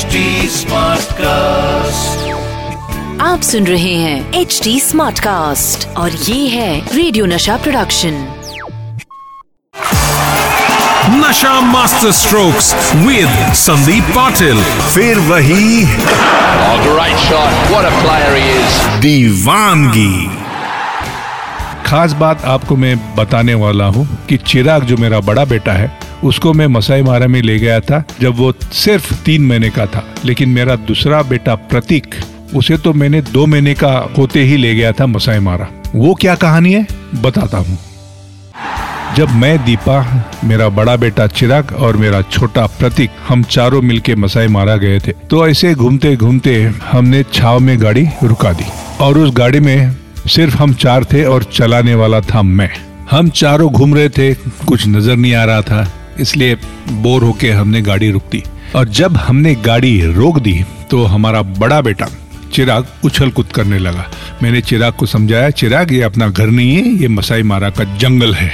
HD Smartcast. आप सुन रहे हैं एच डी स्मार्ट कास्ट और ये है radio Nasha production Nasha master strokes with Sandeep Patil फिर वही Oh, great shot. What a player he दीवानगी खास बात आपको मैं बताने वाला हूँ कि चिराग जो मेरा बड़ा बेटा है उसको मैं मसाई मारा में ले गया था, जब वो सिर्फ़ तीन महीने का था। लेकिन मेरा दूसरा बेटा प्रतीक, उसे तो मैंने दो महीने का होते ही ले गया था मसाई मारा। वो क्या कहानी है? बताता हूँ। जब मैं, दीपा, मेरा बड़ा बेटा चिराग और मेरा छोटा प्रतीक, हम चारों मिलके मसाई मारा गए थे तो ऐसे घूमते घूमते हमने छाव में गाड़ी रुका दी। और उस गाड़ी में सिर्फ़ हम चार थे और चलाने वाला था मैं। हम चारों घूम रहे थे, कुछ नज़र नहीं आ रहा था। इसलिए बोर होके हमने गाड़ी रुक दी। और जब हमने गाड़ी रोक दी तो हमारा बड़ा बेटा चिराग उछल कूद करने लगा। मैंने चिराग को समझाया, चिराग, ये अपना घर नहीं है, ये मसाई मारा का जंगल है।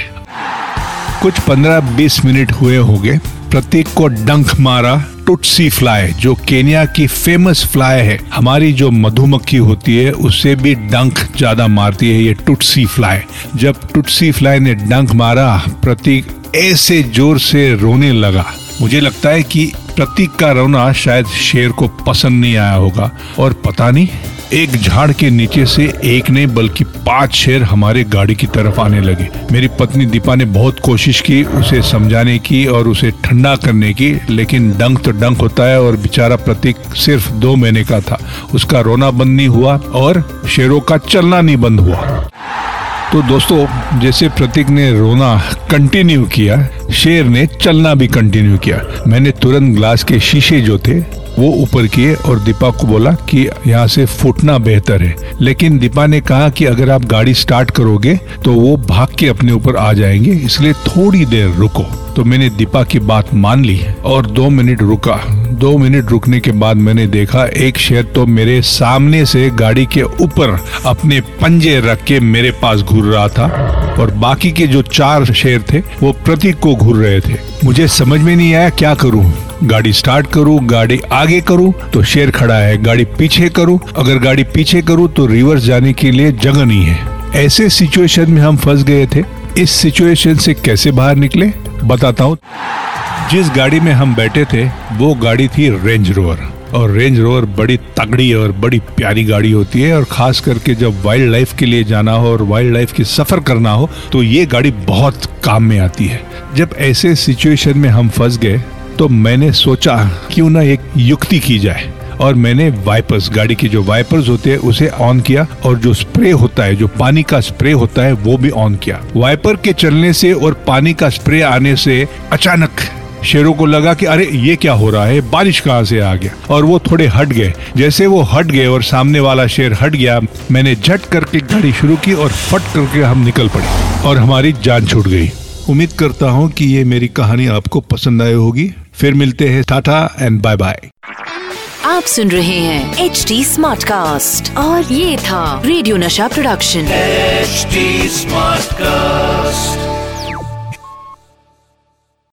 कुछ 15-20 मिनट हुए होंगे, प्रतीक को डंक मारा टुटसी फ्लाई, जो केनिया की फ़ेमस फ्लाई है। हमारी जो मधुमक्खी होती है उससे भी डंक ज़्यादा मारती है, ये टुटसी फ्लाई। जब टुटसी फ्लाई ने डंक मारा, प्रतीक ऐसे ज़ोर से रोने लगा। मुझे लगता है कि प्रतीक का रोना शायद शेर को पसंद नहीं आया होगा। और पता नहीं, एक झाड़ के नीचे से एक नहीं, बल्कि पाँच शेर हमारे गाड़ी की तरफ़ आने लगे। मेरी पत्नी दीपा ने बहुत कोशिश की उसे समझाने की और उसे ठंडा करने की, लेकिन डंक तो डंक होता है और बेचारा प्रतीक सिर्फ़ दो महीने का था। उसका रोना बंद नहीं हुआ और शेरों का चलना नहीं बंद हुआ। तो दोस्तों, जैसे प्रतीक ने रोना कंटिन्यू किया, शेर ने चलना भी कंटिन्यू किया। मैंने तुरंत ग्लास के शीशे जो थे वो ऊपर किए और दीपा को बोला कि यहाँ से फूटना बेहतर है। लेकिन दीपा ने कहा कि अगर आप गाड़ी स्टार्ट करोगे तो वो भाग के अपने ऊपर आ जाएँगे, इसलिए थोड़ी देर रुको। तो मैंने दीपा की बात मान ली और दो मिनट रुका। दो मिनट रुकने के बाद मैंने देखा एक शेर तो मेरे सामने से गाड़ी के ऊपर अपने पंजे रख के मेरे पास घूर रहा था और बाकी के जो चार शेर थे, वो प्रतीक को घूर रहे थे। मुझे समझ में नहीं आया क्या करूँ। गाड़ी स्टार्ट करूँ, गाड़ी आगे करूँ तो शेर खड़ा है। गाड़ी पीछे करूँ। अगर गाड़ी पीछे करूँ तो रिवर्स जाने के लिए जगह नहीं है। ऐसे सिचुएशन में हम फंस गए थे। इस सिचुएशन से कैसे बाहर निकले? बताता हूँ। जिस गाड़ी में हम बैठे थे, वो गाड़ी थी रेंज रोवर और रेंज रोवर बड़ी तगड़ी और बड़ी प्यारी गाड़ी होती है। और खास करके जब वाइल्ड लाइफ के लिए जाना हो और वाइल्ड लाइफ की सफ़र करना हो तो ये गाड़ी बहुत काम में आती है। जब ऐसे सिचुएशन में हम फंस गए तो मैंने सोचा क्यों ना एक युक्ति की जाए। और मैंने वाइपर्स, गाड़ी के जो वाइपर्स होते हैं, उसे ऑन किया और जो स्प्रे होता है, जो पानी का स्प्रे होता है, वो भी ऑन किया। वाइपर के चलने से और पानी का स्प्रे आने से अचानक शेरों को लगा कि अरे, ये क्या हो रहा है? बारिश कहाँ से आ गया? और वो थोड़े हट गए। जैसे वो हट गए और सामने वाला शेर हट गया, मैंने झट करके गाड़ी शुरू की और फट करके हम निकल पड़े और हमारी जान छूट गई। उम्मीद करता हूँ कि ये मेरी कहानी आपको पसंद आई होगी। फिर मिलते हैं टाटा एंड बाय बाय आप सुन रहे हैं एच डी स्मार्ट कास्ट और ये था radio Nasha production H smart Smartcast.